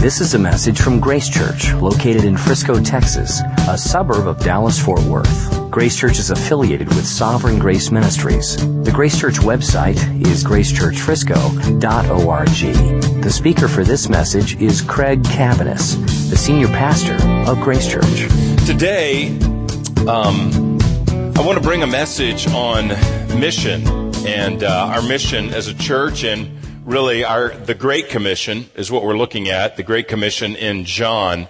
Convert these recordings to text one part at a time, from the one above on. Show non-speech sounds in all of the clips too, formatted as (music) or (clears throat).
This is a message from Grace Church, located in Frisco, Texas, a suburb of Dallas Fort Worth. Grace Church is affiliated with Sovereign Grace Ministries. The Grace Church website is gracechurchfrisco.org. The speaker for this message is Craig Cabaniss, the senior pastor of Grace Church. Today, um, I want to bring a message on mission and uh, our mission as a church and really our the Great Commission is what we're looking at, the Great Commission in John.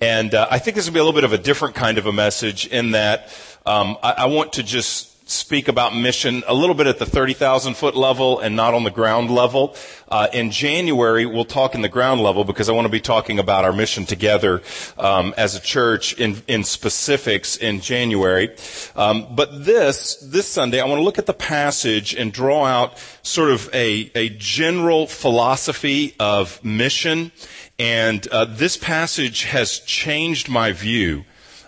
And uh, I think this will be a little bit of a different kind of a message in that um, I, I want to just speak about mission a little bit at the 30,000 foot level and not on the ground level. Uh, in January, we'll talk in the ground level because I want to be talking about our mission together um, as a church in, in specifics in January. Um, but this this Sunday, I want to look at the passage and draw out sort of a, a general philosophy of mission. And uh, this passage has changed my view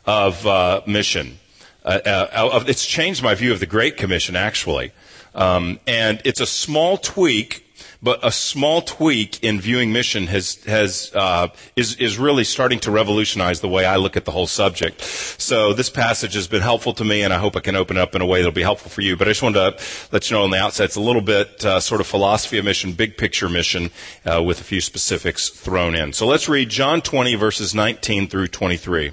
of uh, mission. Uh, uh, it's changed my view of the Great Commission, actually. Um, and it's a small tweak, but a small tweak in viewing mission has has uh, is is really starting to revolutionize the way I look at the whole subject. So this passage has been helpful to me, and I hope I can open up in a way that'll be helpful for you. But I just wanted to let you know on the outset, it's a little bit uh, sort of philosophy of mission, big picture mission, uh, with a few specifics thrown in. So let's read John 20 verses 19 through 23.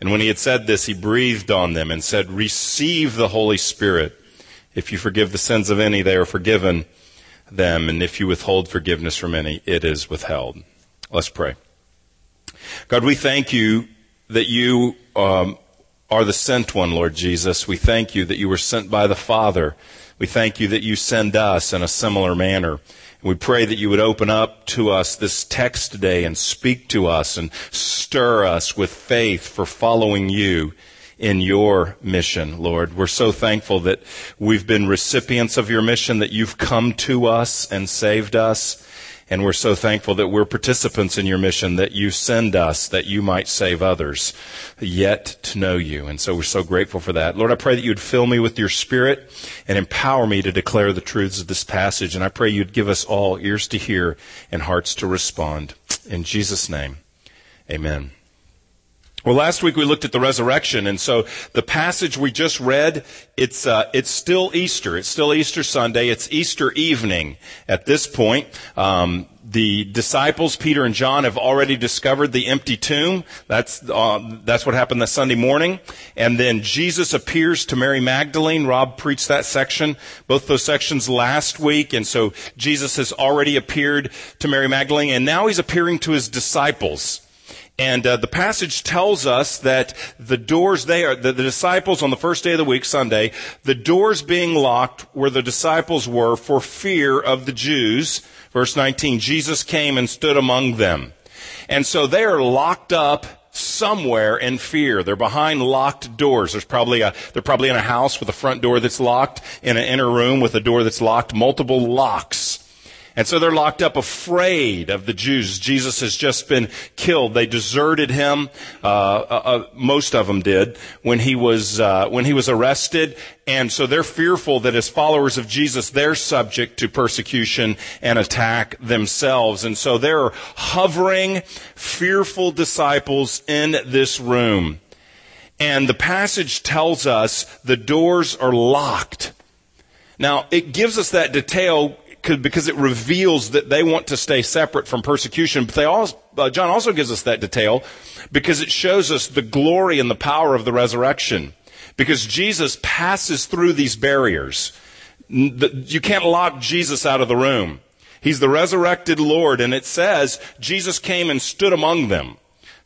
And when he had said this, he breathed on them and said, Receive the Holy Spirit. If you forgive the sins of any, they are forgiven them. And if you withhold forgiveness from any, it is withheld. Let's pray. God, we thank you that you um, are the sent one, Lord Jesus. We thank you that you were sent by the Father. We thank you that you send us in a similar manner. We pray that you would open up to us this text today and speak to us and stir us with faith for following you in your mission, Lord. We're so thankful that we've been recipients of your mission, that you've come to us and saved us. And we're so thankful that we're participants in your mission, that you send us that you might save others yet to know you. And so we're so grateful for that. Lord, I pray that you'd fill me with your spirit and empower me to declare the truths of this passage. And I pray you'd give us all ears to hear and hearts to respond. In Jesus' name, amen. Well, last week we looked at the resurrection, and so the passage we just read, it's, uh, it's still Easter. It's still Easter Sunday. It's Easter evening at this point. Um, the disciples, Peter and John, have already discovered the empty tomb. That's, uh, that's what happened that Sunday morning. And then Jesus appears to Mary Magdalene. Rob preached that section, both those sections last week. And so Jesus has already appeared to Mary Magdalene, and now he's appearing to his disciples. And uh, the passage tells us that the doors they are the, the disciples on the first day of the week, Sunday, the doors being locked where the disciples were for fear of the Jews. Verse 19, Jesus came and stood among them. And so they are locked up somewhere in fear. They're behind locked doors. There's probably a, they're probably in a house with a front door that's locked, in an inner room with a door that's locked, multiple locks. And so they're locked up afraid of the Jews. Jesus has just been killed. They deserted him. Uh, uh, uh, most of them did when he was uh, when he was arrested, and so they're fearful that as followers of Jesus, they're subject to persecution and attack themselves. And so there are hovering, fearful disciples in this room. And the passage tells us the doors are locked. Now, it gives us that detail because it reveals that they want to stay separate from persecution. But they also, uh, John also gives us that detail because it shows us the glory and the power of the resurrection. Because Jesus passes through these barriers. You can't lock Jesus out of the room. He's the resurrected Lord, and it says Jesus came and stood among them.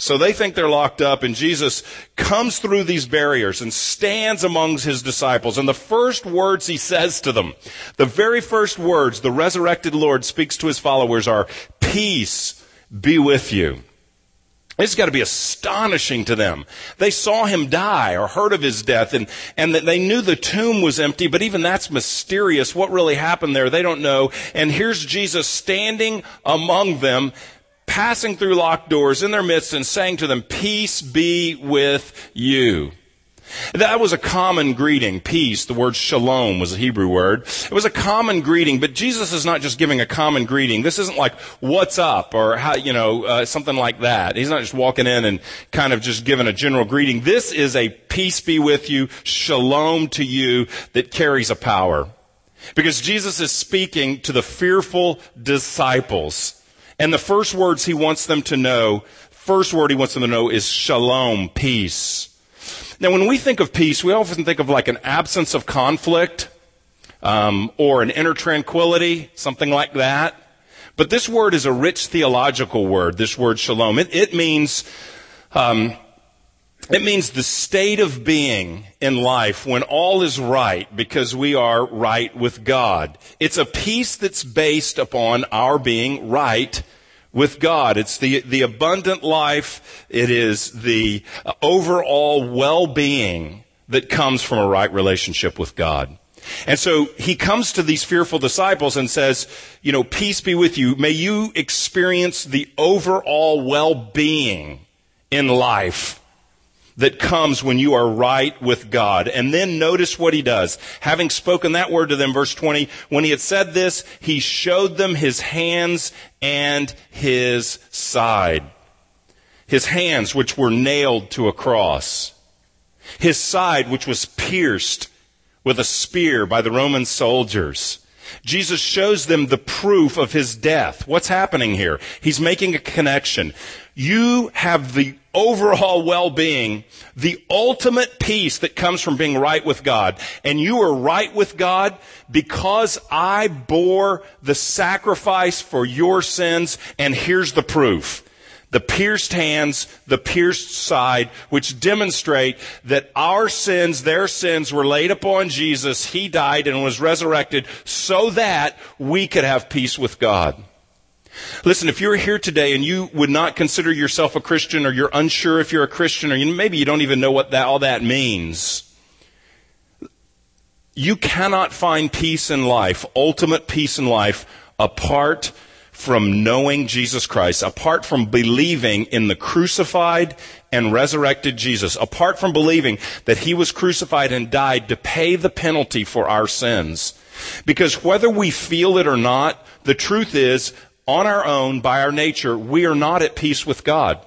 So they think they're locked up and Jesus comes through these barriers and stands amongst his disciples. And the first words he says to them, the very first words the resurrected Lord speaks to his followers are, peace be with you. It's got to be astonishing to them. They saw him die or heard of his death and, and they knew the tomb was empty, but even that's mysterious. What really happened there, they don't know. And here's Jesus standing among them, passing through locked doors in their midst and saying to them, peace be with you. That was a common greeting. Peace, the word shalom was a Hebrew word. It was a common greeting, but Jesus is not just giving a common greeting. This isn't like, what's up, or how, you know, uh, something like that. He's not just walking in and kind of just giving a general greeting. This is a peace be with you, shalom to you that carries a power. Because Jesus is speaking to the fearful disciples. And the first words he wants them to know, first word he wants them to know is shalom, peace. Now, when we think of peace, we often think of like an absence of conflict um, or an inner tranquility, something like that. But this word is a rich theological word. This word shalom. It, it means um, it means the state of being in life when all is right because we are right with God. It's a peace that's based upon our being right with God. It's the, the abundant life. It is the overall well-being that comes from a right relationship with God. And so he comes to these fearful disciples and says, you know, peace be with you. May you experience the overall well-being in life that comes when you are right with God. And then notice what he does. Having spoken that word to them, verse 20, when he had said this, he showed them his hands and his side. His hands, which were nailed to a cross. His side, which was pierced with a spear by the Roman soldiers. Jesus shows them the proof of his death. What's happening here? He's making a connection. You have the overall well-being, the ultimate peace that comes from being right with God. And you are right with God because I bore the sacrifice for your sins. And here's the proof. The pierced hands, the pierced side, which demonstrate that our sins, their sins were laid upon Jesus. He died and was resurrected so that we could have peace with God. Listen, if you're here today and you would not consider yourself a Christian or you're unsure if you're a Christian or you, maybe you don't even know what that, all that means, you cannot find peace in life, ultimate peace in life, apart from knowing Jesus Christ, apart from believing in the crucified and resurrected Jesus, apart from believing that he was crucified and died to pay the penalty for our sins. Because whether we feel it or not, the truth is on our own, by our nature, we are not at peace with God.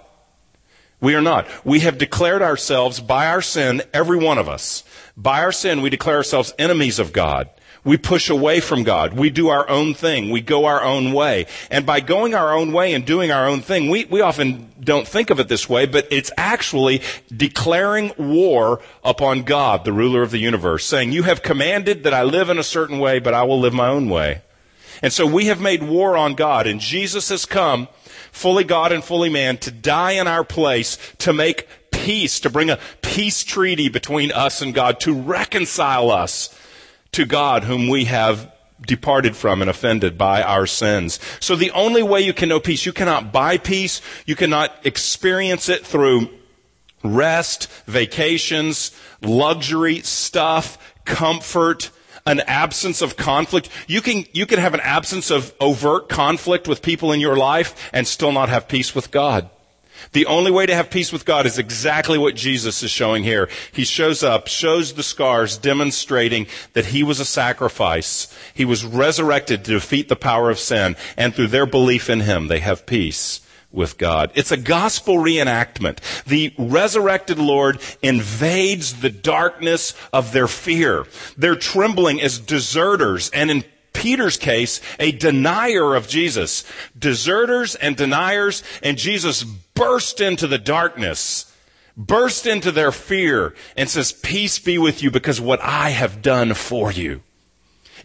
We are not. We have declared ourselves by our sin, every one of us. By our sin, we declare ourselves enemies of God. We push away from God. We do our own thing. We go our own way. And by going our own way and doing our own thing, we, we often don't think of it this way, but it's actually declaring war upon God, the ruler of the universe, saying, you have commanded that I live in a certain way, but I will live my own way. And so we have made war on God, and Jesus has come, fully God and fully man, to die in our place, to make peace, to bring a peace treaty between us and God, to reconcile us to God, whom we have departed from and offended by our sins. So the only way you can know peace, you cannot buy peace, you cannot experience it through rest, vacations, luxury, stuff, comfort, an absence of conflict. You can, you can have an absence of overt conflict with people in your life and still not have peace with God. The only way to have peace with God is exactly what Jesus is showing here. He shows up, shows the scars, demonstrating that he was a sacrifice. He was resurrected to defeat the power of sin, and through their belief in him, they have peace with God. It's a gospel reenactment. The resurrected Lord invades the darkness of their fear. They're trembling as deserters and in Peter's case, a denier of Jesus. Deserters and deniers, and Jesus burst into the darkness, burst into their fear, and says, Peace be with you because what I have done for you.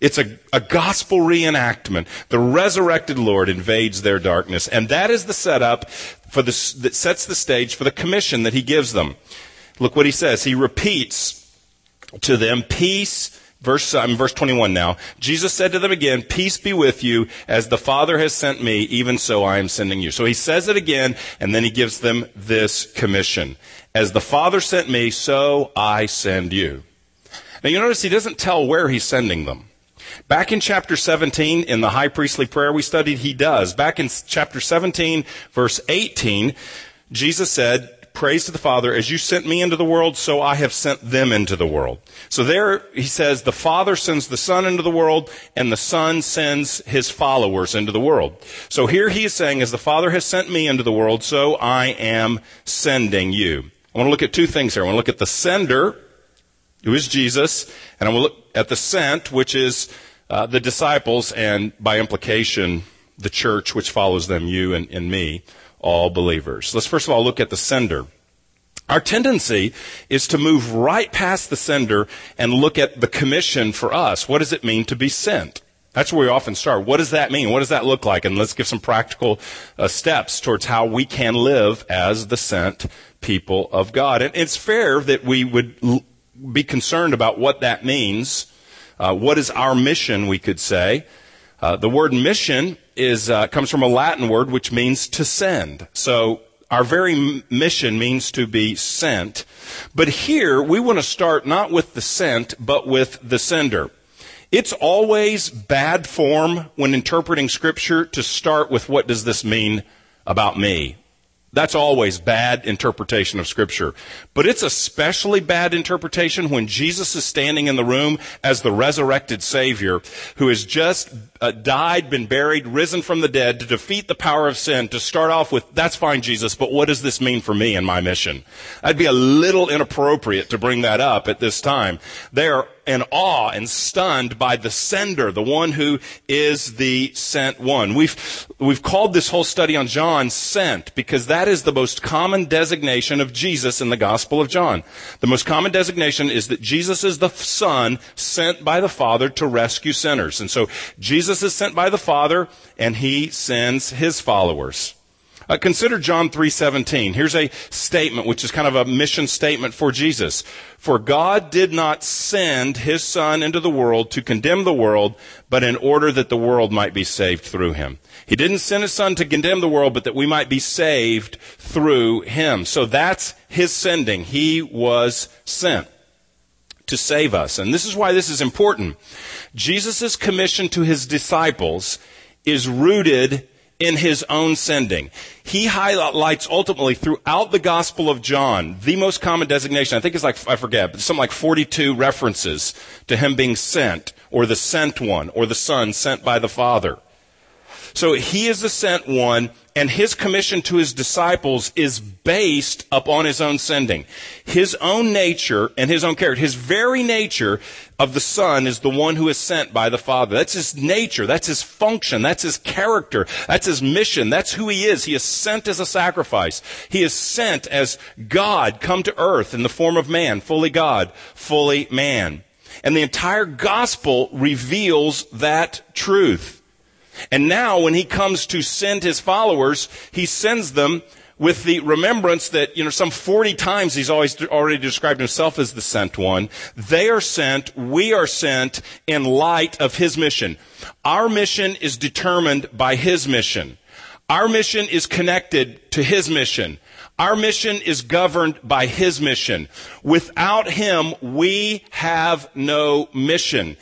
It's a, a gospel reenactment. The resurrected Lord invades their darkness. And that is the setup for the, that sets the stage for the commission that he gives them. Look what he says. He repeats to them, peace Verse, I'm in verse 21 now. Jesus said to them again, peace be with you, as the Father has sent me, even so I am sending you. So he says it again, and then he gives them this commission. As the Father sent me, so I send you. Now you notice he doesn't tell where he's sending them. Back in chapter 17, in the high priestly prayer we studied, he does. Back in chapter 17, verse 18, Jesus said, praise to the Father, as you sent me into the world, so I have sent them into the world. So there he says the Father sends the Son into the world, and the Son sends his followers into the world. So here he is saying, as the Father has sent me into the world, so I am sending you. I want to look at two things here. I want to look at the sender, who is Jesus, and I will look at the sent, which is uh, the disciples, and by implication, the church, which follows them, you and, and me all believers. Let's first of all look at the sender. Our tendency is to move right past the sender and look at the commission for us. What does it mean to be sent? That's where we often start. What does that mean? What does that look like? And let's give some practical uh, steps towards how we can live as the sent people of God. And it's fair that we would be concerned about what that means. Uh, what is our mission, we could say. Uh, the word mission is uh, comes from a Latin word which means to send. So our very mission means to be sent. But here we want to start not with the sent, but with the sender. It's always bad form when interpreting scripture to start with what does this mean about me? That's always bad interpretation of scripture. But it's especially bad interpretation when Jesus is standing in the room as the resurrected Savior who has just uh, died, been buried, risen from the dead to defeat the power of sin, to start off with, that's fine, Jesus, but what does this mean for me and my mission? That'd be a little inappropriate to bring that up at this time. They are in awe and stunned by the sender, the one who is the sent one. We've, we've called this whole study on John sent because that is the most common designation of Jesus in the Gospel of John. The most common designation is that Jesus is the Son sent by the Father to rescue sinners. And so Jesus is sent by the Father and he sends his followers. Uh, consider John 3:17. Here's a statement which is kind of a mission statement for Jesus. For God did not send his son into the world to condemn the world, but in order that the world might be saved through him. He didn't send his son to condemn the world, but that we might be saved through him. So that's his sending. He was sent to save us. And this is why this is important. Jesus' commission to his disciples is rooted in his own sending. He highlights ultimately throughout the Gospel of John the most common designation. I think it's like, I forget, but something like 42 references to him being sent, or the sent one, or the Son sent by the Father. So he is the sent one, and his commission to his disciples is based upon his own sending. His own nature and his own character, his very nature of the Son is the one who is sent by the Father. That's his nature. That's his function. That's his character. That's his mission. That's who he is. He is sent as a sacrifice. He is sent as God come to earth in the form of man, fully God, fully man. And the entire gospel reveals that truth. And now when he comes to send his followers, he sends them with the remembrance that, you know, some 40 times he's always already described himself as the sent one. They are sent, we are sent in light of his mission. Our mission is determined by his mission. Our mission is connected to his mission. Our mission is governed by His mission. Without Him, we have no mission.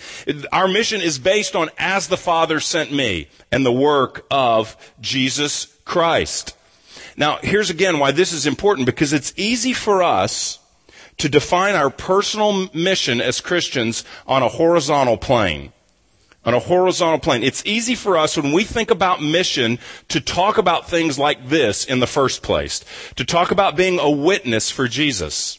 Our mission is based on as the Father sent me and the work of Jesus Christ. Now, here's again why this is important because it's easy for us to define our personal mission as Christians on a horizontal plane on a horizontal plane. It's easy for us when we think about mission to talk about things like this in the first place. To talk about being a witness for Jesus.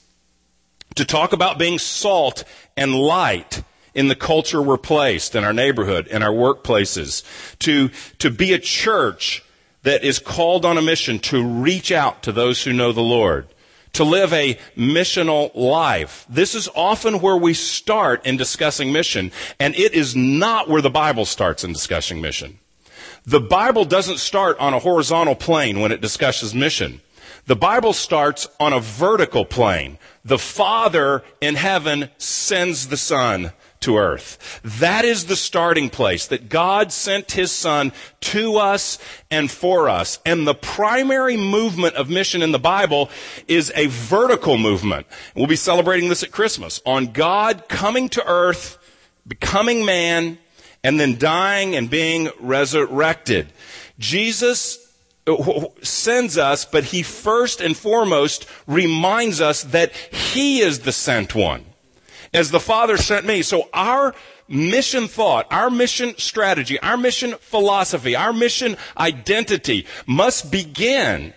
To talk about being salt and light in the culture we're placed, in our neighborhood, in our workplaces. To, to be a church that is called on a mission to reach out to those who know the Lord to live a missional life. This is often where we start in discussing mission, and it is not where the Bible starts in discussing mission. The Bible doesn't start on a horizontal plane when it discusses mission. The Bible starts on a vertical plane. The Father in heaven sends the Son to earth. That is the starting place, that God sent his son to us and for us. And the primary movement of mission in the Bible is a vertical movement. We'll be celebrating this at Christmas on God coming to earth, becoming man, and then dying and being resurrected. Jesus uh, sends us, but he first and foremost reminds us that he is the sent one as the Father sent me. So our mission thought, our mission strategy, our mission philosophy, our mission identity must begin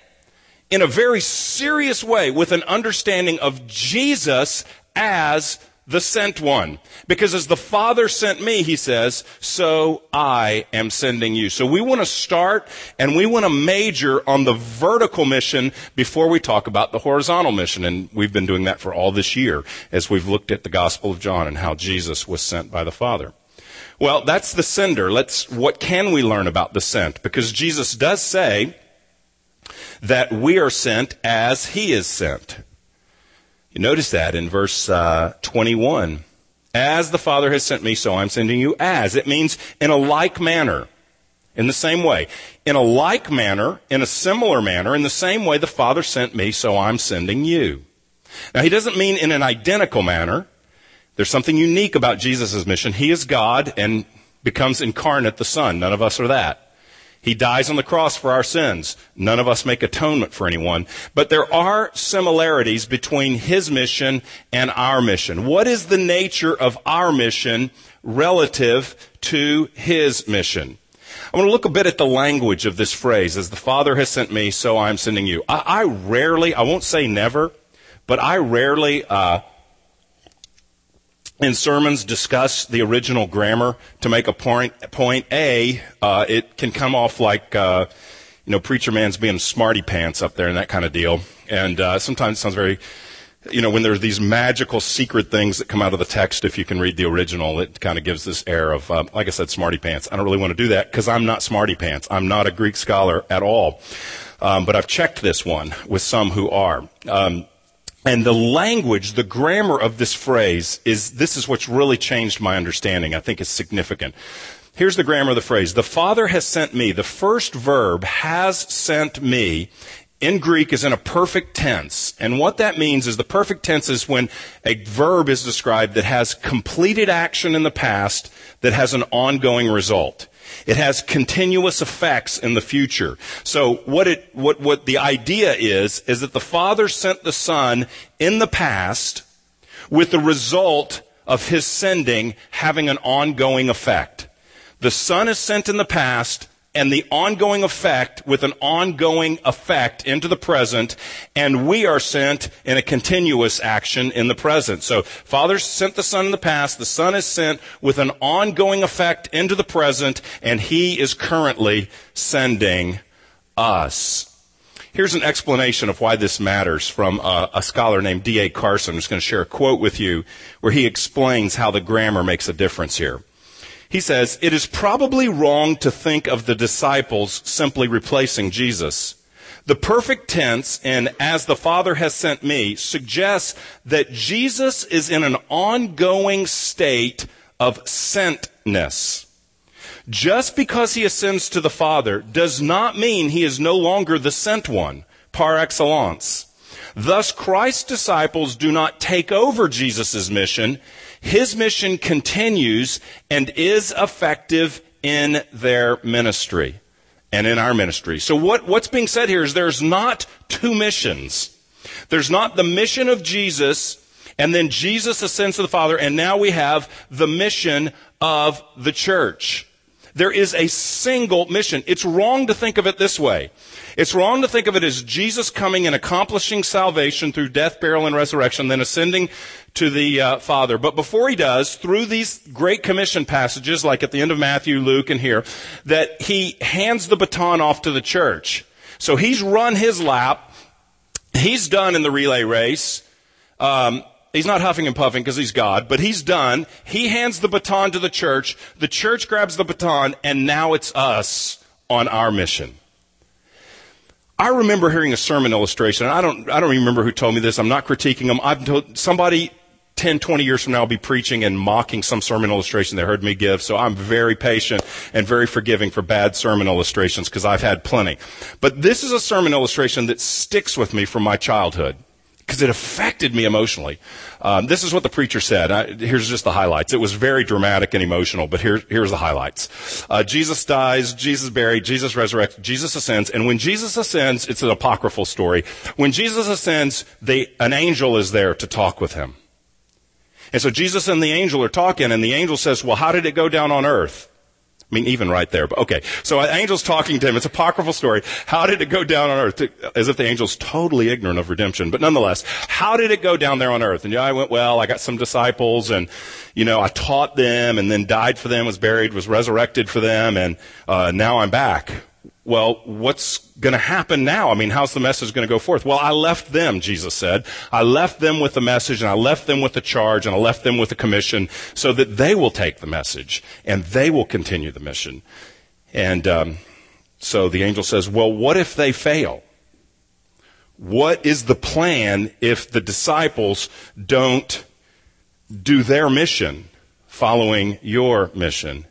in a very serious way with an understanding of Jesus as the sent one. Because as the Father sent me, he says, so I am sending you. So we want to start and we want to major on the vertical mission before we talk about the horizontal mission. And we've been doing that for all this year as we've looked at the Gospel of John and how Jesus was sent by the Father. Well, that's the sender. Let's, what can we learn about the sent? Because Jesus does say that we are sent as he is sent. You notice that in verse uh, 21. As the Father has sent me, so I'm sending you as. It means in a like manner. In the same way. In a like manner, in a similar manner, in the same way the Father sent me, so I'm sending you. Now, he doesn't mean in an identical manner. There's something unique about Jesus' mission. He is God and becomes incarnate the Son. None of us are that. He dies on the cross for our sins. None of us make atonement for anyone. But there are similarities between his mission and our mission. What is the nature of our mission relative to his mission? I want to look a bit at the language of this phrase. As the Father has sent me, so I'm sending you. I, I rarely, I won't say never, but I rarely uh, in sermons discuss the original grammar to make a point. Point A, uh, it can come off like uh, you know preacher man's being smarty pants up there and that kind of deal. And uh, sometimes it sounds very, you know, when there's these magical secret things that come out of the text. If you can read the original, it kind of gives this air of, uh, like I said, smarty pants. I don't really want to do that because I'm not smarty pants. I'm not a Greek scholar at all. Um, but I've checked this one with some who are. Um, and the language, the grammar of this phrase is, this is what's really changed my understanding. I think is significant. Here's the grammar of the phrase. The Father has sent me. The first verb, has sent me, in Greek is in a perfect tense. And what that means is the perfect tense is when a verb is described that has completed action in the past that has an ongoing result. It has continuous effects in the future. So what it, what, what the idea is, is that the Father sent the Son in the past with the result of His sending having an ongoing effect. The Son is sent in the past and the ongoing effect with an ongoing effect into the present, and we are sent in a continuous action in the present. So, Father sent the Son in the past, the Son is sent with an ongoing effect into the present, and He is currently sending us. Here's an explanation of why this matters from a, a scholar named D.A. Carson. I'm just going to share a quote with you where he explains how the grammar makes a difference here. He says, it is probably wrong to think of the disciples simply replacing Jesus. The perfect tense in as the Father has sent me suggests that Jesus is in an ongoing state of sentness. Just because he ascends to the Father does not mean he is no longer the sent one, par excellence. Thus, Christ's disciples do not take over Jesus' mission. His mission continues and is effective in their ministry and in our ministry. So what, what's being said here is there's not two missions. There's not the mission of Jesus and then Jesus ascends to the Father and now we have the mission of the church. There is a single mission. It's wrong to think of it this way. It's wrong to think of it as Jesus coming and accomplishing salvation through death, burial, and resurrection, then ascending to the uh, Father. But before he does, through these Great Commission passages, like at the end of Matthew, Luke, and here, that he hands the baton off to the church. So he's run his lap. He's done in the relay race. Um, He's not huffing and puffing because he's God, but he's done. He hands the baton to the church. The church grabs the baton, and now it's us on our mission. I remember hearing a sermon illustration. I don't, I don't remember who told me this. I'm not critiquing them. I've told, somebody 10, 20 years from now, I'll be preaching and mocking some sermon illustration they heard me give. So I'm very patient and very forgiving for bad sermon illustrations because I've had plenty. But this is a sermon illustration that sticks with me from my childhood because it affected me emotionally. Um, this is what the preacher said. I, here's just the highlights. It was very dramatic and emotional, but here, here's the highlights. Uh, Jesus dies, Jesus buried, Jesus resurrects, Jesus ascends, and when Jesus ascends, it's an apocryphal story. When Jesus ascends, they, an angel is there to talk with him. And so Jesus and the angel are talking, and the angel says, Well, how did it go down on earth? I mean, even right there. But okay. So an angel's talking to him. It's apocryphal story. How did it go down on earth? As if the angel's totally ignorant of redemption. But nonetheless, how did it go down there on earth? And yeah, I went, well, I got some disciples and, you know, I taught them and then died for them, was buried, was resurrected for them, and, uh, now I'm back well, what's going to happen now? I mean, how's the message going to go forth? Well, I left them, Jesus said. I left them with the message and I left them with the charge and I left them with the commission so that they will take the message and they will continue the mission. And um, so the angel says, well, what if they fail? What is the plan if the disciples don't do their mission following your mission?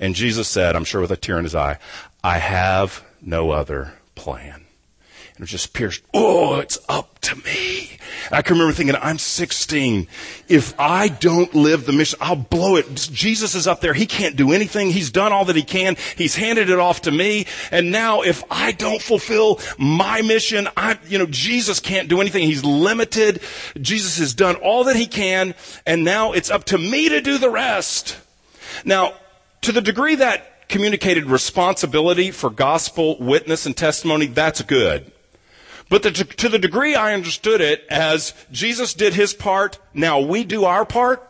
And Jesus said, I'm sure with a tear in his eye, I have no other plan. And it just pierced, oh, it's up to me. I can remember thinking, I'm 16. If I don't live the mission, I'll blow it. Jesus is up there. He can't do anything. He's done all that he can. He's handed it off to me. And now if I don't fulfill my mission, I, you know, Jesus can't do anything. He's limited. Jesus has done all that he can. And now it's up to me to do the rest. Now, to the degree that communicated responsibility for gospel witness and testimony, that's good. But the, to the degree I understood it as Jesus did his part, now we do our part,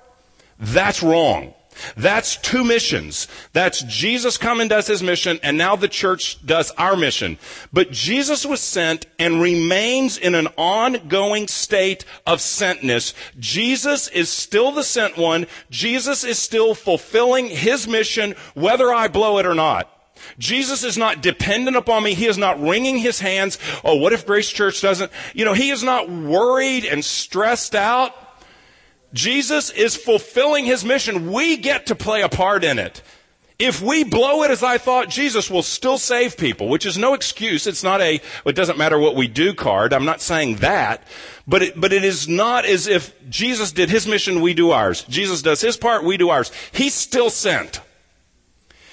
that's wrong. That's two missions. That's Jesus come and does his mission, and now the church does our mission. But Jesus was sent and remains in an ongoing state of sentness. Jesus is still the sent one. Jesus is still fulfilling his mission, whether I blow it or not. Jesus is not dependent upon me. He is not wringing his hands. Oh, what if Grace Church doesn't? You know, he is not worried and stressed out Jesus is fulfilling his mission. We get to play a part in it. If we blow it as I thought, Jesus will still save people, which is no excuse. It's not a, it doesn't matter what we do card. I'm not saying that. But it, but it is not as if Jesus did his mission, we do ours. Jesus does his part, we do ours. He's still sent.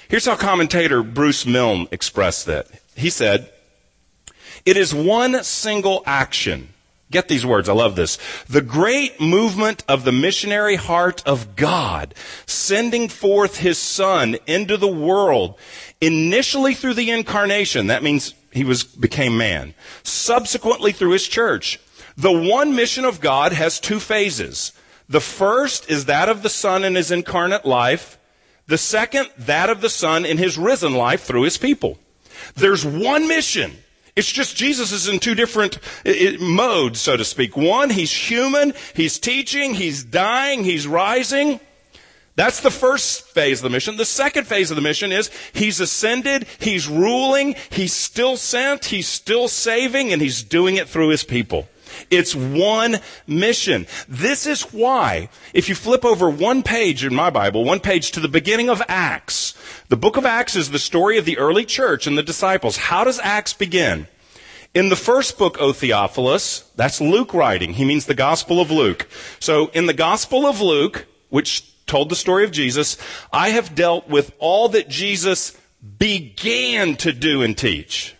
Here's how commentator Bruce Milne expressed that. He said, it is one single action Get these words. I love this. The great movement of the missionary heart of God, sending forth his son into the world, initially through the incarnation. That means he was, became man. Subsequently through his church. The one mission of God has two phases. The first is that of the son in his incarnate life. The second, that of the son in his risen life through his people. There's one mission. It's just Jesus is in two different modes, so to speak. One, he's human, he's teaching, he's dying, he's rising. That's the first phase of the mission. The second phase of the mission is he's ascended, he's ruling, he's still sent, he's still saving, and he's doing it through his people. It's one mission. This is why, if you flip over one page in my Bible, one page to the beginning of Acts, the book of Acts is the story of the early church and the disciples. How does Acts begin? In the first book, O Theophilus, that's Luke writing. He means the Gospel of Luke. So in the Gospel of Luke, which told the story of Jesus, I have dealt with all that Jesus began to do and teach.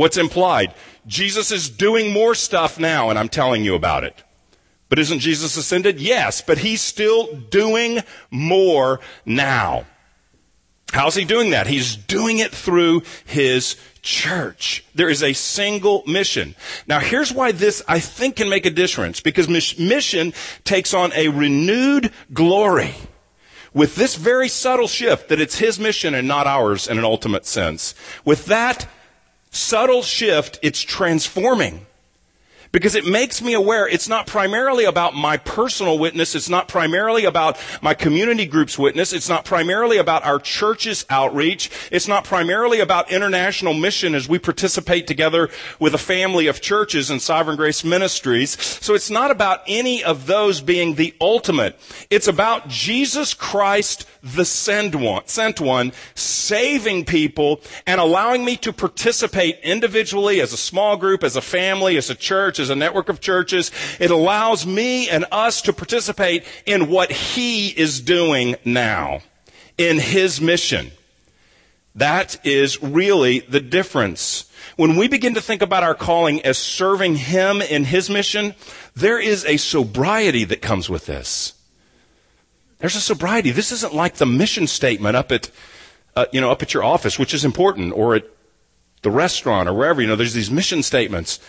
What's implied? Jesus is doing more stuff now, and I'm telling you about it. But isn't Jesus ascended? Yes, but he's still doing more now. How's he doing that? He's doing it through his church. There is a single mission. Now here's why this, I think, can make a difference. Because mission takes on a renewed glory. With this very subtle shift that it's his mission and not ours in an ultimate sense. With that subtle shift, it's transforming. Because it makes me aware it's not primarily about my personal witness. It's not primarily about my community group's witness. It's not primarily about our church's outreach. It's not primarily about international mission as we participate together with a family of churches and Sovereign Grace Ministries. So it's not about any of those being the ultimate. It's about Jesus Christ, the sent one, sent one, saving people and allowing me to participate individually as a small group, as a family, as a church, as a network of churches. It allows me and us to participate in what He is doing now, in His mission. That is really the difference. When we begin to think about our calling as serving Him in His mission, there is a sobriety that comes with this. There's a sobriety. This isn't like the mission statement up at, uh, you know, up at your office, which is important, or at the restaurant or wherever. You know, there's these mission statements.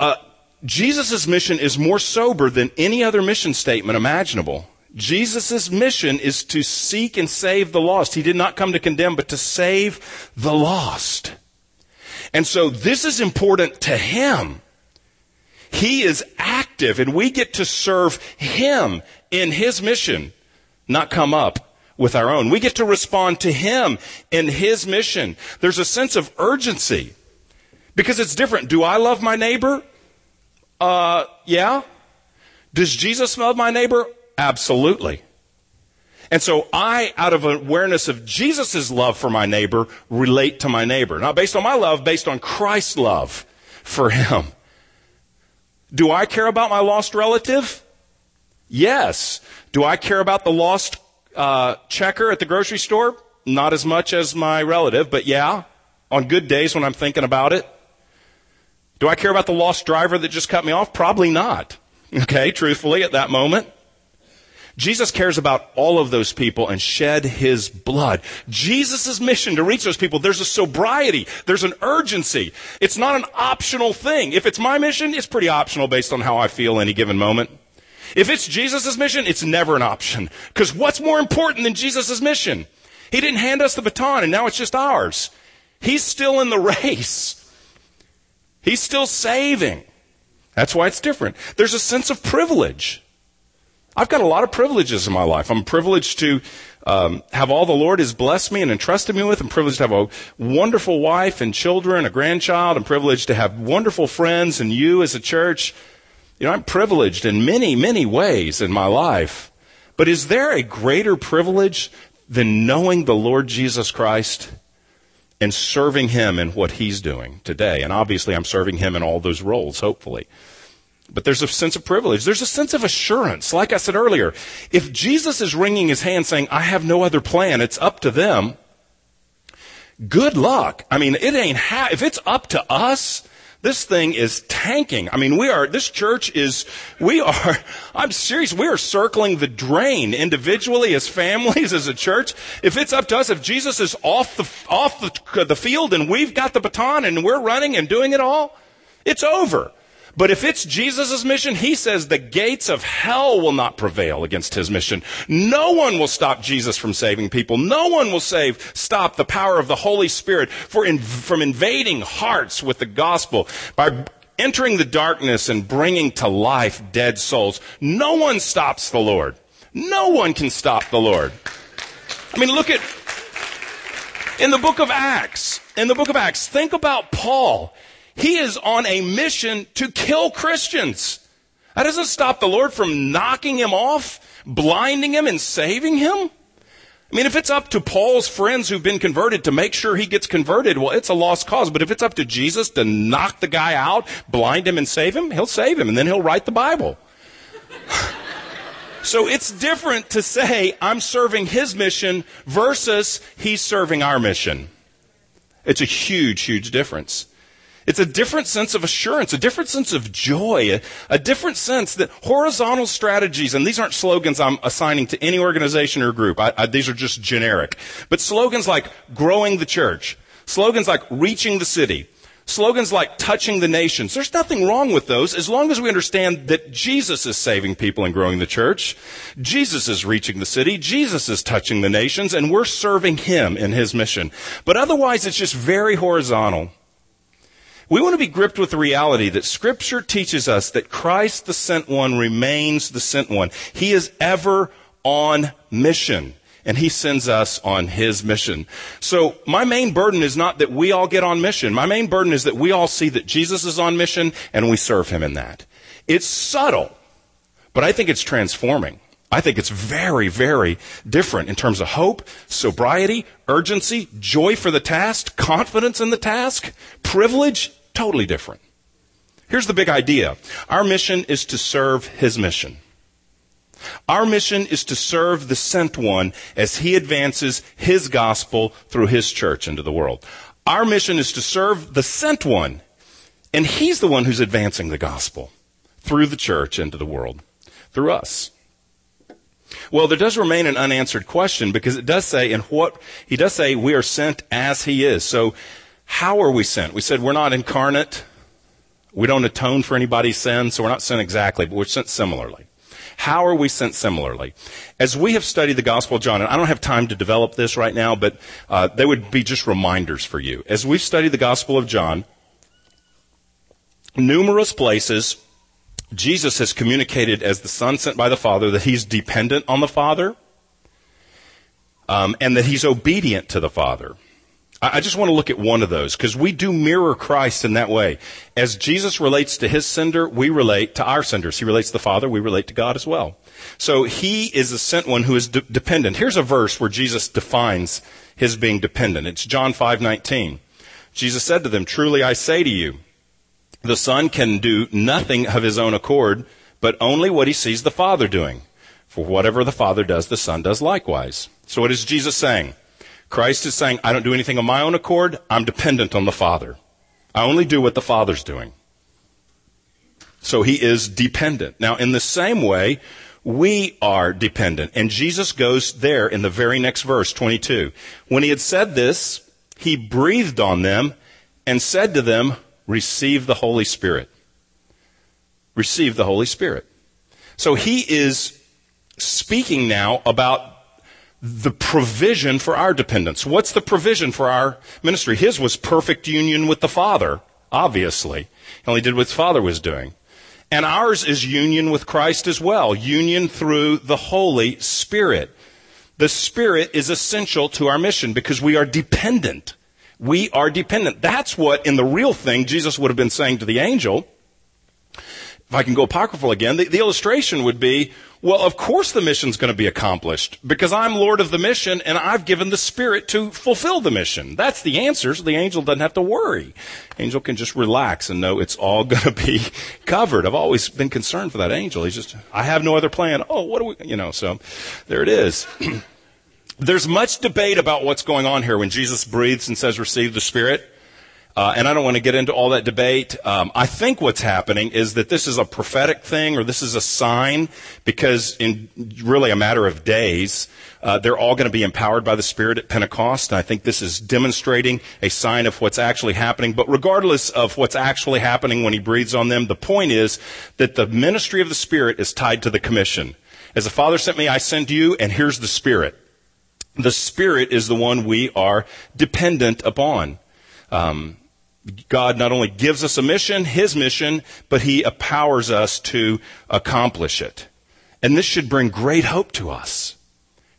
Uh, Jesus' mission is more sober than any other mission statement imaginable. Jesus' mission is to seek and save the lost. He did not come to condemn, but to save the lost. And so this is important to him. He is active and we get to serve him in his mission, not come up with our own. We get to respond to him in his mission. There's a sense of urgency because it's different. Do I love my neighbor? Uh, yeah. Does Jesus love my neighbor? Absolutely. And so I, out of awareness of Jesus' love for my neighbor, relate to my neighbor. Not based on my love, based on Christ's love for him. Do I care about my lost relative? Yes. Do I care about the lost uh, checker at the grocery store? Not as much as my relative, but yeah, on good days when I'm thinking about it. Do I care about the lost driver that just cut me off? Probably not. Okay, truthfully, at that moment. Jesus cares about all of those people and shed his blood. Jesus' mission to reach those people, there's a sobriety, there's an urgency. It's not an optional thing. If it's my mission, it's pretty optional based on how I feel any given moment. If it's Jesus' mission, it's never an option. Because what's more important than Jesus' mission? He didn't hand us the baton and now it's just ours. He's still in the race. He's still saving. That's why it's different. There's a sense of privilege. I've got a lot of privileges in my life. I'm privileged to um, have all the Lord has blessed me and entrusted me with. I'm privileged to have a wonderful wife and children, a grandchild. I'm privileged to have wonderful friends and you as a church. You know, I'm privileged in many, many ways in my life. But is there a greater privilege than knowing the Lord Jesus Christ? And serving Him in what He's doing today. And obviously, I'm serving Him in all those roles, hopefully. But there's a sense of privilege. There's a sense of assurance. Like I said earlier, if Jesus is wringing his hand saying, I have no other plan, it's up to them, good luck. I mean, it ain't ha- if it's up to us, this thing is tanking. I mean, we are, this church is, we are, (laughs) I'm serious, we are circling the drain individually as families, (laughs) as a church. If it's up to us, if Jesus is off the, off the, the field and we've got the baton and we're running and doing it all, it's over. But if it's Jesus' mission, he says the gates of hell will not prevail against his mission. No one will stop Jesus from saving people. No one will save, stop the power of the Holy Spirit in, from invading hearts with the gospel by entering the darkness and bringing to life dead souls. No one stops the Lord. No one can stop the Lord. I mean, look at, in the book of Acts, in the book of Acts, think about Paul. He is on a mission to kill Christians. That doesn't stop the Lord from knocking him off, blinding him, and saving him. I mean, if it's up to Paul's friends who've been converted to make sure he gets converted, well, it's a lost cause. But if it's up to Jesus to knock the guy out, blind him, and save him, he'll save him, and then he'll write the Bible. (laughs) so it's different to say, I'm serving his mission versus he's serving our mission. It's a huge, huge difference. It's a different sense of assurance, a different sense of joy, a, a, different sense that horizontal strategies, and these aren't slogans I'm assigning to any organization or group. I, I, these are just generic. But slogans like growing the church, slogans like reaching the city, slogans like touching the nations. There's nothing wrong with those as long as we understand that Jesus is saving people and growing the church. Jesus is reaching the city. Jesus is touching the nations and we're serving him in his mission. But otherwise it's just very horizontal We want to be gripped with the reality that Scripture teaches us that Christ, the sent one, remains the sent one. He is ever on mission and he sends us on his mission. So my main burden is not that we all get on mission. My main burden is that we all see that Jesus is on mission and we serve him in that. It's subtle, but I think it's transforming. I think it's very, very different in terms of hope, sobriety, urgency, joy for the task, confidence in the task, privilege, totally different. Here's the big idea. Our mission is to serve his mission. Our mission is to serve the sent one as he advances his gospel through his church into the world. Our mission is to serve the sent one, and he's the one who's advancing the gospel through the church into the world, through us. Well, there does remain an unanswered question because it does say in what, he does say we are sent as he is. So, how are we sent? We said we're not incarnate. We don't atone for anybody's sin, so we're not sent exactly, but we're sent similarly. How are we sent similarly? As we have studied the Gospel of John, and I don't have time to develop this right now, but uh, they would be just reminders for you. As we've studied the Gospel of John, numerous places Jesus has communicated as the Son sent by the Father that he's dependent on the Father um, and that he's obedient to the Father. I just want to look at one of those because we do mirror Christ in that way. As Jesus relates to his sender, we relate to our senders. He relates to the Father, we relate to God as well. So he is the sent one who is de- dependent. Here's a verse where Jesus defines his being dependent. It's John 5:19. Jesus said to them, "Truly I say to you, the Son can do nothing of his own accord, but only what he sees the Father doing. For whatever the Father does, the Son does likewise." So what is Jesus saying? Christ is saying, I don't do anything of my own accord. I'm dependent on the Father. I only do what the Father's doing. So he is dependent. Now, in the same way, we are dependent. And Jesus goes there in the very next verse, 22. When he had said this, he breathed on them and said to them, Receive the Holy Spirit. Receive the Holy Spirit. So he is speaking now about the provision for our dependence. What's the provision for our ministry? His was perfect union with the Father, obviously. He only did what his Father was doing. And ours is union with Christ as well, union through the Holy Spirit. The Spirit is essential to our mission because we are dependent. We are dependent. That's what, in the real thing, Jesus would have been saying to the angel. If I can go apocryphal again, the, the illustration would be well, of course the mission's going to be accomplished because I'm Lord of the mission and I've given the Spirit to fulfill the mission. That's the answer. So the angel doesn't have to worry. Angel can just relax and know it's all (laughs) going to be covered. I've always been concerned for that angel. He's just, I have no other plan. Oh, what do we, you know, so there it is. (clears throat) There's much debate about what's going on here when Jesus breathes and says, receive the Spirit. Uh, and I don't want to get into all that debate. Um, I think what's happening is that this is a prophetic thing, or this is a sign, because in really a matter of days, uh, they're all going to be empowered by the Spirit at Pentecost. And I think this is demonstrating a sign of what's actually happening. But regardless of what's actually happening when He breathes on them, the point is that the ministry of the Spirit is tied to the commission. As the Father sent me, I send you, and here's the Spirit. The Spirit is the one we are dependent upon. Um, God not only gives us a mission, His mission, but He empowers us to accomplish it. And this should bring great hope to us.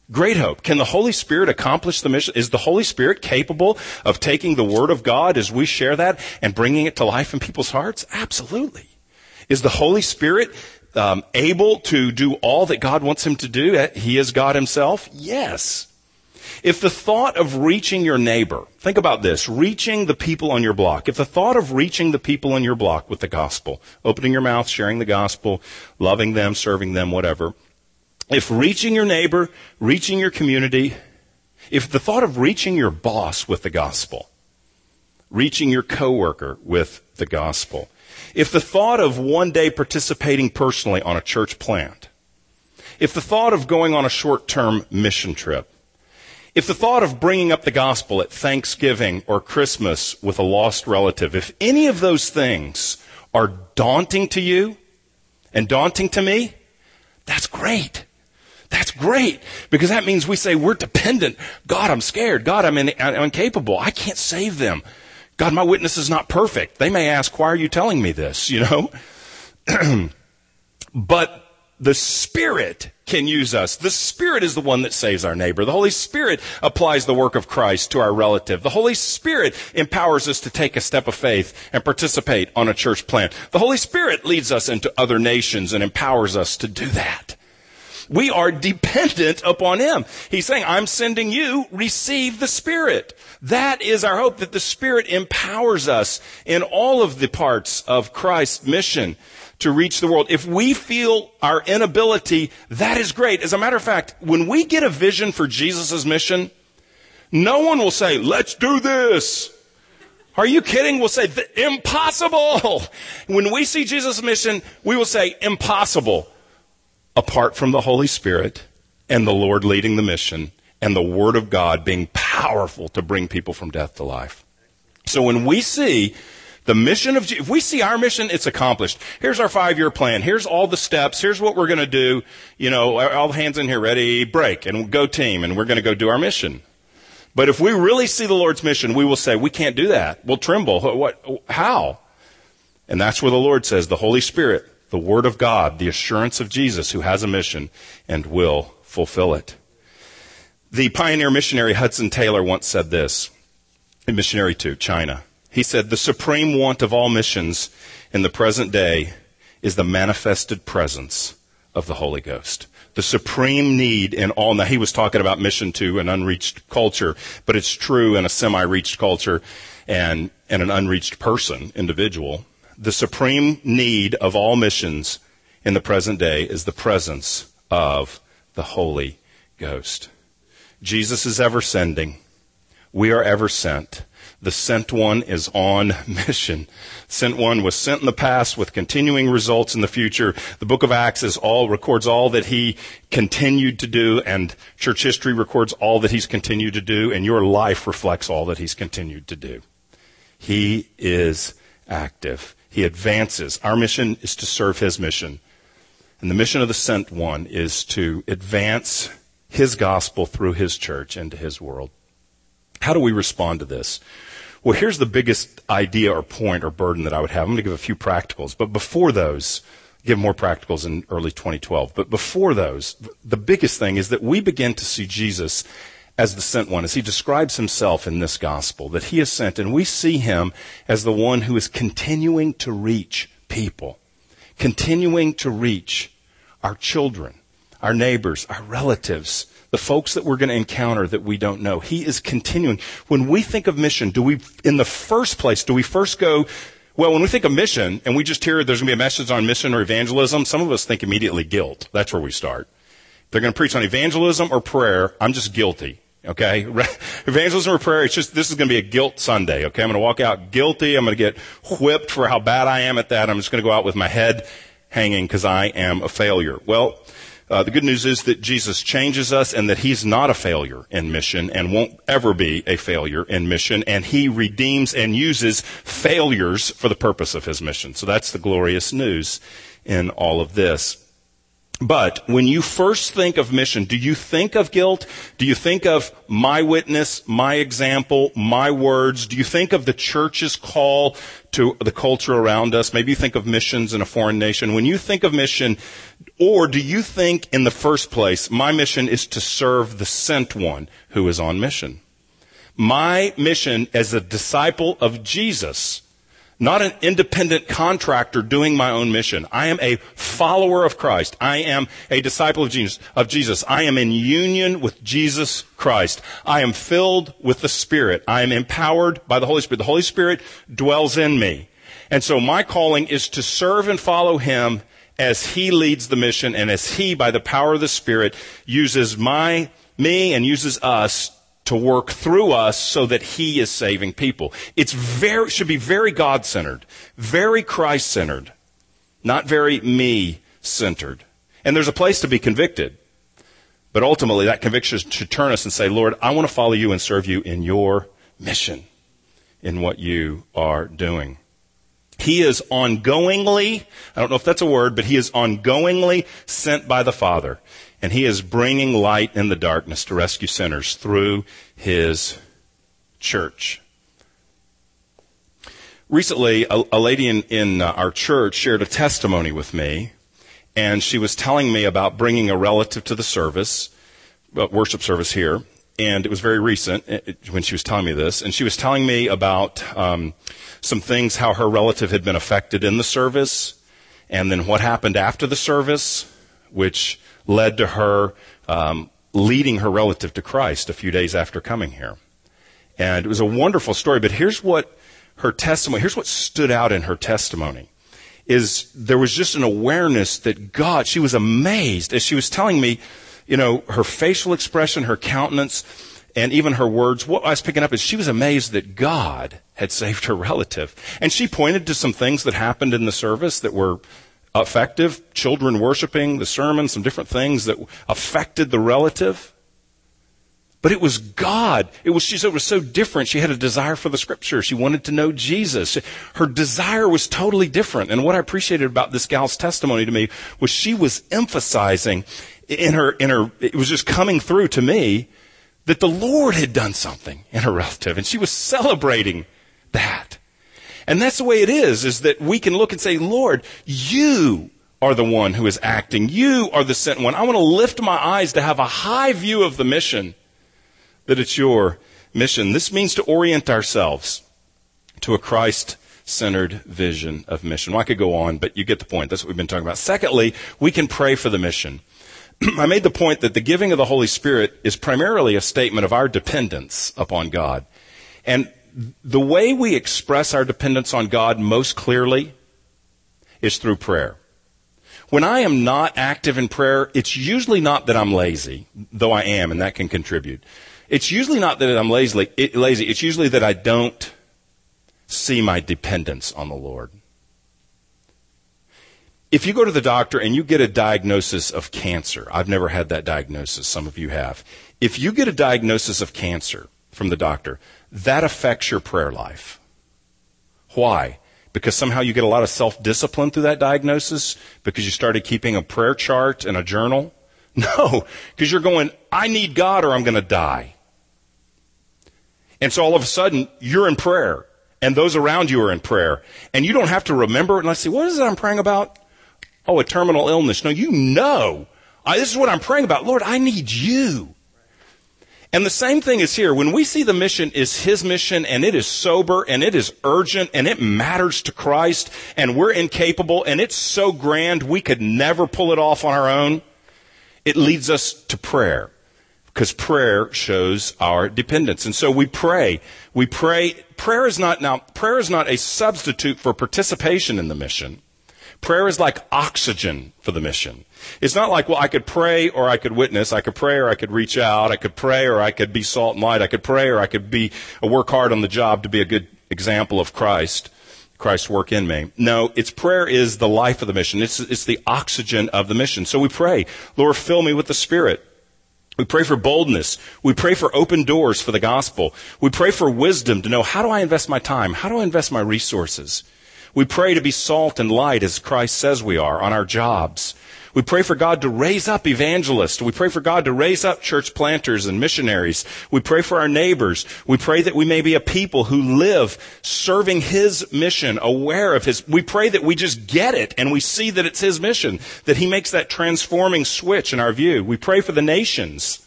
Great hope. Can the Holy Spirit accomplish the mission? Is the Holy Spirit capable of taking the Word of God as we share that and bringing it to life in people's hearts? Absolutely. Is the Holy Spirit um, able to do all that God wants him to do? He is God himself? Yes. If the thought of reaching your neighbor, think about this, reaching the people on your block, if the thought of reaching the people on your block with the gospel, opening your mouth, sharing the gospel, loving them, serving them, whatever, if reaching your neighbor, reaching your community, if the thought of reaching your boss with the gospel, reaching your coworker with the gospel, if the thought of one day participating personally on a church plant, if the thought of going on a short-term mission trip, if the thought of bringing up the gospel at Thanksgiving or Christmas with a lost relative, if any of those things are daunting to you and daunting to me, that's great. That's great because that means we say we're dependent. God, I'm scared. God, I'm, in, I'm incapable. I can't save them. God, my witness is not perfect. They may ask, why are you telling me this? You know? (clears throat) but the Spirit can use us. The Spirit is the one that saves our neighbor. The Holy Spirit applies the work of Christ to our relative. The Holy Spirit empowers us to take a step of faith and participate on a church plant. The Holy Spirit leads us into other nations and empowers us to do that. We are dependent upon Him. He's saying, I'm sending you, receive the Spirit. That is our hope that the Spirit empowers us in all of the parts of Christ's mission to reach the world. If we feel our inability, that is great. As a matter of fact, when we get a vision for Jesus' mission, no one will say, let's do this. Are you kidding? We'll say, impossible. (laughs) When we see Jesus' mission, we will say, impossible apart from the Holy Spirit and the Lord leading the mission and the Word of God being powerful to bring people from death to life. So when we see the mission of, if we see our mission, it's accomplished. Here's our five year plan. Here's all the steps. Here's what we're going to do. You know, all hands in here ready, break and go team and we're going to go do our mission. But if we really see the Lord's mission, we will say, we can't do that. We'll tremble. What, how? And that's where the Lord says the Holy Spirit the Word of God, the assurance of Jesus who has a mission and will fulfill it. The pioneer missionary Hudson Taylor once said this, a missionary to China. He said, the supreme want of all missions in the present day is the manifested presence of the Holy Ghost. The supreme need in all, now he was talking about mission to an unreached culture, but it's true in a semi-reached culture and, and an unreached person, individual the supreme need of all missions in the present day is the presence of the Holy Ghost. Jesus is ever sending. We are ever sent. The sent one is on (laughs) mission. Sent one was sent in the past with continuing results in the future. The book of Acts is all, records all that he continued to do and church history records all that he's continued to do and your life reflects all that he's continued to do. He is active. He advances. Our mission is to serve his mission. And the mission of the sent one is to advance his gospel through his church into his world. How do we respond to this? Well, here's the biggest idea or point or burden that I would have. I'm going to give a few practicals, but before those, give more practicals in early 2012. But before those, the biggest thing is that we begin to see Jesus as the sent one, as he describes himself in this gospel, that he is sent, and we see him as the one who is continuing to reach people, continuing to reach our children, our neighbors, our relatives, the folks that we're going to encounter that we don't know. He is continuing. When we think of mission, do we, in the first place, do we first go, well, when we think of mission and we just hear there's going to be a message on mission or evangelism, some of us think immediately guilt. That's where we start. If they're going to preach on evangelism or prayer, I'm just guilty. Okay? (laughs) Evangelism or prayer, it's just, this is going to be a guilt Sunday. Okay? I'm going to walk out guilty. I'm going to get whipped for how bad I am at that. I'm just going to go out with my head hanging because I am a failure. Well, uh, the good news is that Jesus changes us and that he's not a failure in mission and won't ever be a failure in mission. And he redeems and uses failures for the purpose of his mission. So that's the glorious news in all of this. But when you first think of mission, do you think of guilt? Do you think of my witness, my example, my words? Do you think of the church's call to the culture around us? Maybe you think of missions in a foreign nation. When you think of mission, or do you think in the first place, my mission is to serve the sent one who is on mission? My mission as a disciple of Jesus not an independent contractor doing my own mission. I am a follower of Christ. I am a disciple of Jesus, of Jesus. I am in union with Jesus Christ. I am filled with the Spirit. I am empowered by the Holy Spirit. The Holy Spirit dwells in me. And so my calling is to serve and follow Him as He leads the mission and as He, by the power of the Spirit, uses my, me and uses us to work through us so that he is saving people. It's very, should be very God centered, very Christ centered, not very me centered. And there's a place to be convicted. But ultimately, that conviction should turn us and say, Lord, I want to follow you and serve you in your mission, in what you are doing. He is ongoingly, I don't know if that's a word, but he is ongoingly sent by the Father and he is bringing light in the darkness to rescue sinners through his church. recently, a, a lady in, in uh, our church shared a testimony with me, and she was telling me about bringing a relative to the service, uh, worship service here, and it was very recent when she was telling me this, and she was telling me about um, some things, how her relative had been affected in the service, and then what happened after the service, which led to her um, leading her relative to Christ a few days after coming here. And it was a wonderful story, but here's what her testimony, here's what stood out in her testimony is there was just an awareness that God, she was amazed as she was telling me, you know, her facial expression, her countenance, and even her words. What I was picking up is she was amazed that God had saved her relative. And she pointed to some things that happened in the service that were effective, children worshiping, the sermon, some different things that affected the relative. But it was God. It was, she said it was so different. She had a desire for the scripture. She wanted to know Jesus. Her desire was totally different. And what I appreciated about this gal's testimony to me was she was emphasizing in her, in her, it was just coming through to me that the Lord had done something in her relative. And she was celebrating that. And that's the way it is, is that we can look and say, Lord, you are the one who is acting. You are the sent one. I want to lift my eyes to have a high view of the mission that it's your mission. This means to orient ourselves to a Christ centered vision of mission. Well, I could go on, but you get the point. That's what we've been talking about. Secondly, we can pray for the mission. (clears throat) I made the point that the giving of the Holy Spirit is primarily a statement of our dependence upon God. And the way we express our dependence on God most clearly is through prayer. When I am not active in prayer, it's usually not that I'm lazy, though I am, and that can contribute. It's usually not that I'm lazy, lazy. It's usually that I don't see my dependence on the Lord. If you go to the doctor and you get a diagnosis of cancer, I've never had that diagnosis, some of you have. If you get a diagnosis of cancer from the doctor, that affects your prayer life. Why? Because somehow you get a lot of self discipline through that diagnosis? Because you started keeping a prayer chart and a journal? (laughs) No, because you're going, I need God or I'm going to die. And so all of a sudden, you're in prayer, and those around you are in prayer. And you don't have to remember it. And let's what is it I'm praying about? Oh, a terminal illness. No, you know. I, this is what I'm praying about. Lord, I need you. And the same thing is here. When we see the mission is His mission and it is sober and it is urgent and it matters to Christ and we're incapable and it's so grand we could never pull it off on our own, it leads us to prayer because prayer shows our dependence. And so we pray. We pray. Prayer is not, now, prayer is not a substitute for participation in the mission. Prayer is like oxygen for the mission. It's not like, well, I could pray or I could witness. I could pray or I could reach out. I could pray or I could be salt and light. I could pray or I could be, uh, work hard on the job to be a good example of Christ. Christ's work in me. No, it's prayer is the life of the mission. It's, it's the oxygen of the mission. So we pray, Lord, fill me with the Spirit. We pray for boldness. We pray for open doors for the gospel. We pray for wisdom to know how do I invest my time? How do I invest my resources? We pray to be salt and light as Christ says we are on our jobs. We pray for God to raise up evangelists. We pray for God to raise up church planters and missionaries. We pray for our neighbors. We pray that we may be a people who live serving His mission, aware of His. We pray that we just get it and we see that it's His mission, that He makes that transforming switch in our view. We pray for the nations.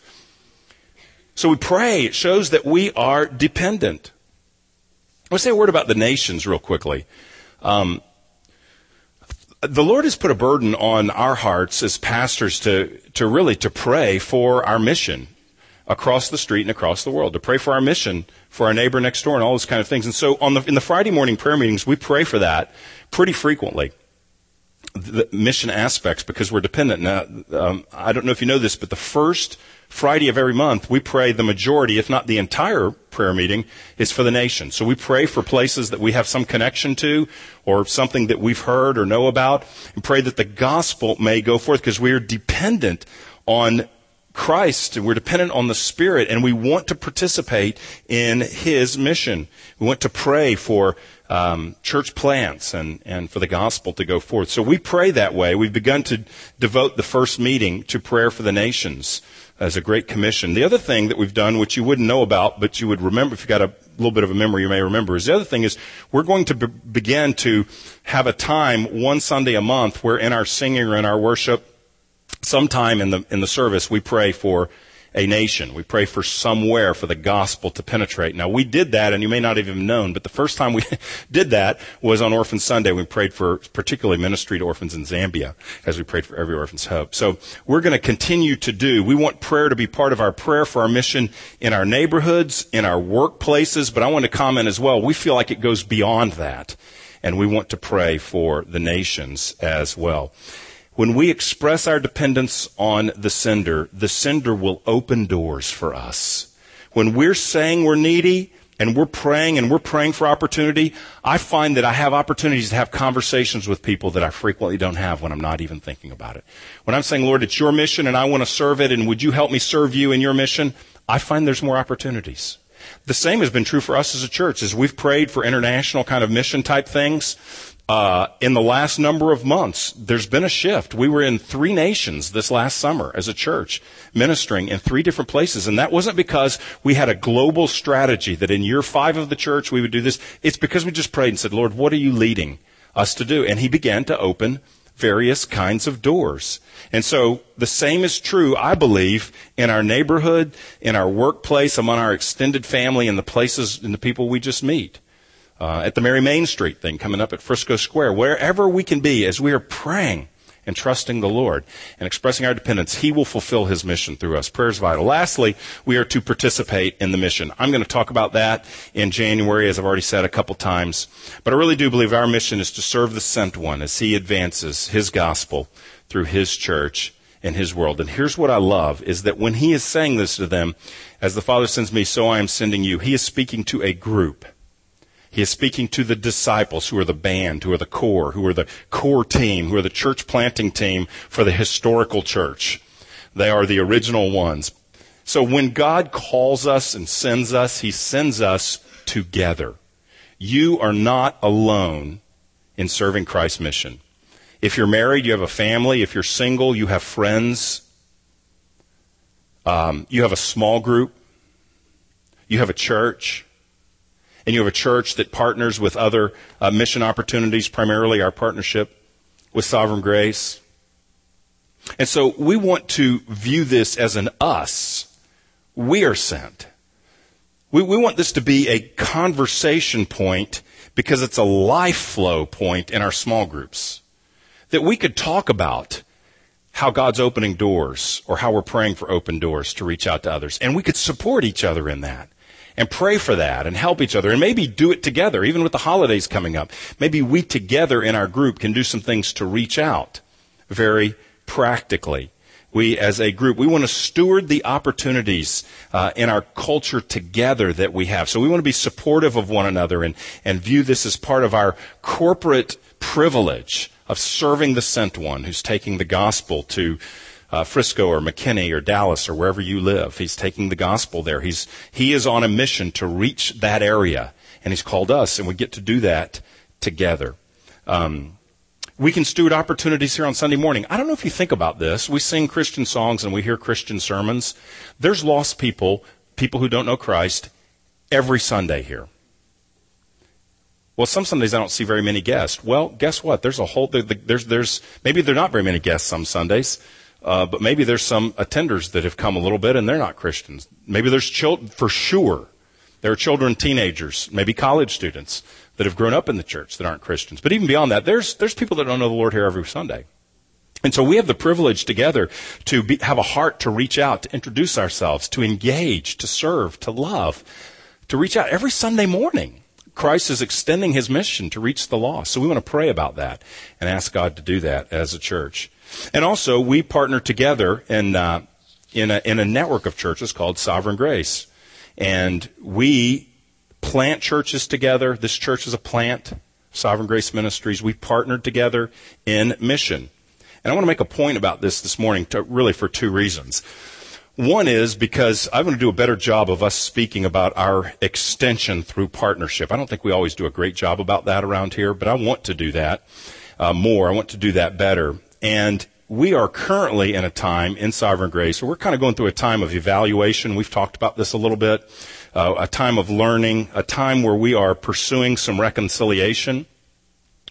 So we pray. It shows that we are dependent. Let's say a word about the nations real quickly. Um, the Lord has put a burden on our hearts as pastors to, to really to pray for our mission across the street and across the world, to pray for our mission, for our neighbor next door and all those kind of things. And so on the, in the Friday morning prayer meetings, we pray for that pretty frequently. The mission aspects because we're dependent. Now, um, I don't know if you know this, but the first Friday of every month, we pray the majority, if not the entire prayer meeting, is for the nation. So we pray for places that we have some connection to or something that we've heard or know about and pray that the gospel may go forth because we are dependent on Christ and we're dependent on the Spirit and we want to participate in His mission. We want to pray for um, church plants and, and for the gospel to go forth. So we pray that way. We've begun to devote the first meeting to prayer for the nations as a great commission. The other thing that we've done, which you wouldn't know about, but you would remember if you got a little bit of a memory you may remember is the other thing is we're going to be- begin to have a time one Sunday a month where in our singing or in our worship, sometime in the, in the service, we pray for a nation. We pray for somewhere for the gospel to penetrate. Now we did that and you may not have even known, but the first time we (laughs) did that was on Orphan Sunday. We prayed for particularly ministry to orphans in Zambia as we prayed for every orphan's hope. So we're going to continue to do, we want prayer to be part of our prayer for our mission in our neighborhoods, in our workplaces, but I want to comment as well. We feel like it goes beyond that and we want to pray for the nations as well. When we express our dependence on the sender, the sender will open doors for us. When we're saying we're needy and we're praying and we're praying for opportunity, I find that I have opportunities to have conversations with people that I frequently don't have when I'm not even thinking about it. When I'm saying, Lord, it's your mission and I want to serve it and would you help me serve you in your mission? I find there's more opportunities. The same has been true for us as a church. As we've prayed for international kind of mission type things, uh, in the last number of months, there's been a shift. We were in three nations this last summer as a church, ministering in three different places. And that wasn't because we had a global strategy that in year five of the church we would do this. It's because we just prayed and said, Lord, what are you leading us to do? And He began to open various kinds of doors. And so the same is true, I believe, in our neighborhood, in our workplace, among our extended family, and the places and the people we just meet uh, at the Merry Main Street thing coming up at Frisco Square, wherever we can be as we are praying and trusting the Lord and expressing our dependence, He will fulfill His mission through us. Prayer is vital. Lastly, we are to participate in the mission. I'm going to talk about that in January, as I've already said a couple times. But I really do believe our mission is to serve the sent one as He advances His gospel through His church and His world. And here's what I love is that when He is saying this to them, as the Father sends me, so I am sending you, He is speaking to a group. He is speaking to the disciples who are the band, who are the core, who are the core team, who are the church planting team for the historical church. They are the original ones. So when God calls us and sends us, He sends us together. You are not alone in serving Christ's mission. If you're married, you have a family. If you're single, you have friends. Um, you have a small group. You have a church and you have a church that partners with other uh, mission opportunities, primarily our partnership with Sovereign Grace. And so we want to view this as an us. We are sent. We, we want this to be a conversation point because it's a life flow point in our small groups. That we could talk about how God's opening doors or how we're praying for open doors to reach out to others. And we could support each other in that and pray for that and help each other and maybe do it together, even with the holidays coming up. Maybe we together in our group can do some things to reach out very practically. We, as a group, we want to steward the opportunities uh, in our culture together that we have. So we want to be supportive of one another and, and view this as part of our corporate privilege of serving the sent one who's taking the gospel to uh, Frisco or McKinney or Dallas or wherever you live. He's taking the gospel there. He's, he is on a mission to reach that area. And he's called us, and we get to do that together. Um, we can steward opportunities here on Sunday morning. I don't know if you think about this. We sing Christian songs and we hear Christian sermons. There's lost people, people who don't know Christ, every Sunday here. Well, some Sundays I don't see very many guests. Well, guess what? There's a whole, there's, there's, maybe there are not very many guests some Sundays. Uh, but maybe there's some attenders that have come a little bit and they're not Christians. Maybe there's children, for sure. There are children, teenagers, maybe college students that have grown up in the church that aren't Christians. But even beyond that, there's, there's people that don't know the Lord here every Sunday. And so we have the privilege together to be, have a heart to reach out, to introduce ourselves, to engage, to serve, to love, to reach out every Sunday morning. Christ is extending his mission to reach the lost. So we want to pray about that and ask God to do that as a church. And also, we partner together in, uh, in, a, in a network of churches called Sovereign Grace. And we plant churches together. This church is a plant, Sovereign Grace Ministries. We partnered together in mission. And I want to make a point about this this morning, to, really for two reasons. One is because I want to do a better job of us speaking about our extension through partnership. I don't think we always do a great job about that around here, but I want to do that uh, more. I want to do that better. And we are currently in a time in Sovereign Grace. So we're kind of going through a time of evaluation. We've talked about this a little bit. Uh, a time of learning, a time where we are pursuing some reconciliation,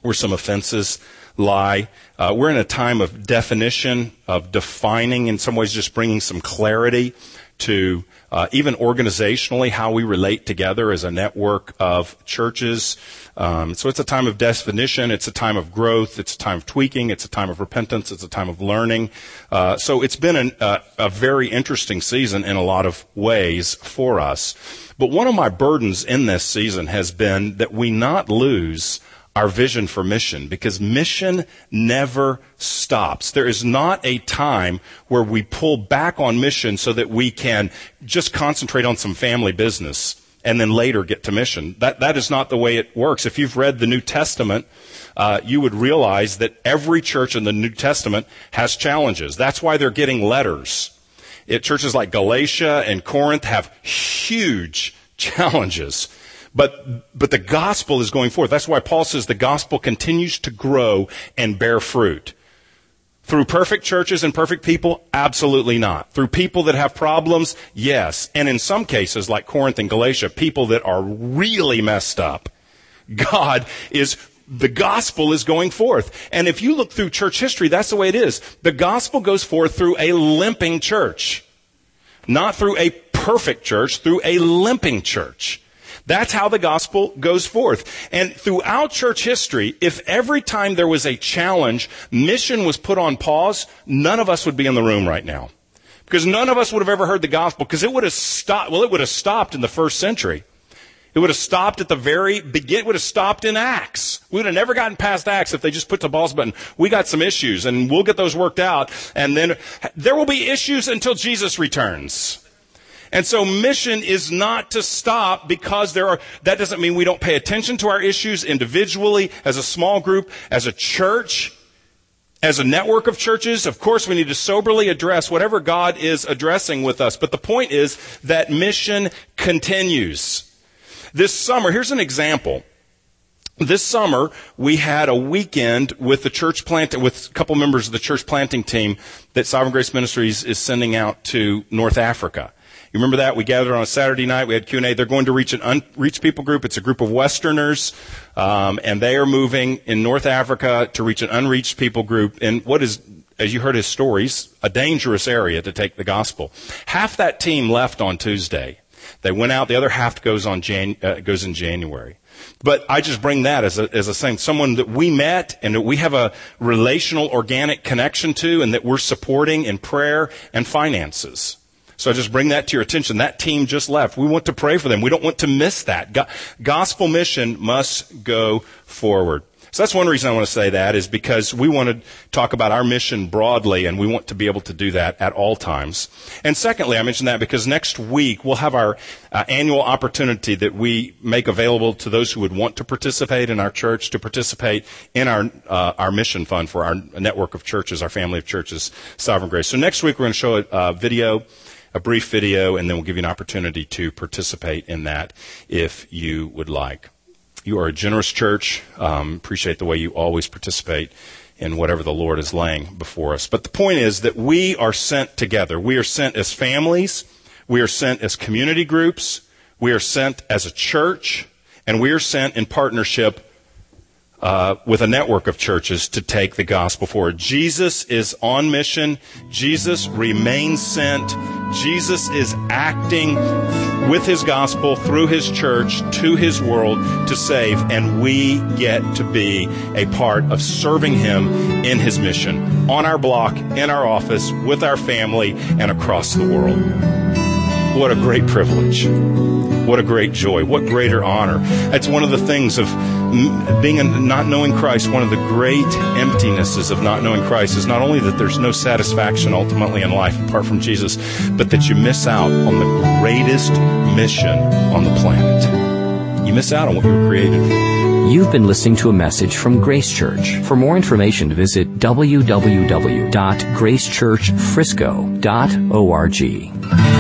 where some offenses lie. Uh, we're in a time of definition, of defining, in some ways, just bringing some clarity to uh, even organizationally how we relate together as a network of churches. Um, so it's a time of definition. It's a time of growth. It's a time of tweaking. It's a time of repentance. It's a time of learning. Uh, so it's been an, uh, a very interesting season in a lot of ways for us. But one of my burdens in this season has been that we not lose our vision for mission because mission never stops. There is not a time where we pull back on mission so that we can just concentrate on some family business and then later get to mission. That, that is not the way it works. If you've read the New Testament, uh, you would realize that every church in the New Testament has challenges. That's why they're getting letters. It, churches like Galatia and Corinth have huge (laughs) challenges. But, but the gospel is going forth. That's why Paul says the gospel continues to grow and bear fruit. Through perfect churches and perfect people? Absolutely not. Through people that have problems? Yes. And in some cases, like Corinth and Galatia, people that are really messed up. God is the gospel is going forth. And if you look through church history, that's the way it is. The gospel goes forth through a limping church. Not through a perfect church, through a limping church. That's how the gospel goes forth. And throughout church history, if every time there was a challenge, mission was put on pause, none of us would be in the room right now. Because none of us would have ever heard the gospel, because it would have stopped, well, it would have stopped in the first century. It would have stopped at the very begin. It would have stopped in Acts. We would have never gotten past Acts if they just put the balls button. We got some issues and we'll get those worked out. And then there will be issues until Jesus returns. And so mission is not to stop because there are, that doesn't mean we don't pay attention to our issues individually, as a small group, as a church, as a network of churches. Of course, we need to soberly address whatever God is addressing with us. But the point is that mission continues. This summer, here's an example. This summer, we had a weekend with the church plant, with a couple members of the church planting team that Sovereign Grace Ministries is sending out to North Africa. You remember that? We gathered on a Saturday night. We had Q&A. They're going to reach an unreached people group. It's a group of Westerners, um, and they are moving in North Africa to reach an unreached people group in what is, as you heard his stories, a dangerous area to take the gospel. Half that team left on Tuesday. They went out. The other half goes on Jan, uh, goes in January. But I just bring that as a, as a saying, someone that we met and that we have a relational, organic connection to and that we're supporting in prayer and finances. So I just bring that to your attention. That team just left. We want to pray for them. We don't want to miss that. Go- gospel mission must go forward. So that's one reason I want to say that is because we want to talk about our mission broadly and we want to be able to do that at all times. And secondly, I mention that because next week we'll have our uh, annual opportunity that we make available to those who would want to participate in our church to participate in our uh, our mission fund for our network of churches, our family of churches, Sovereign Grace. So next week we're going to show a uh, video a brief video, and then we'll give you an opportunity to participate in that if you would like. You are a generous church. Um, appreciate the way you always participate in whatever the Lord is laying before us. But the point is that we are sent together. We are sent as families. We are sent as community groups. We are sent as a church. And we are sent in partnership uh, with a network of churches to take the gospel forward. Jesus is on mission. Jesus remains sent. Jesus is acting with his gospel through his church to his world to save, and we get to be a part of serving him in his mission on our block, in our office, with our family, and across the world. What a great privilege. What a great joy. What greater honor. That's one of the things of being a, not knowing Christ. One of the great emptinesses of not knowing Christ is not only that there's no satisfaction ultimately in life apart from Jesus, but that you miss out on the greatest mission on the planet. You miss out on what you were created for. You've been listening to a message from Grace Church. For more information, visit www.gracechurchfrisco.org.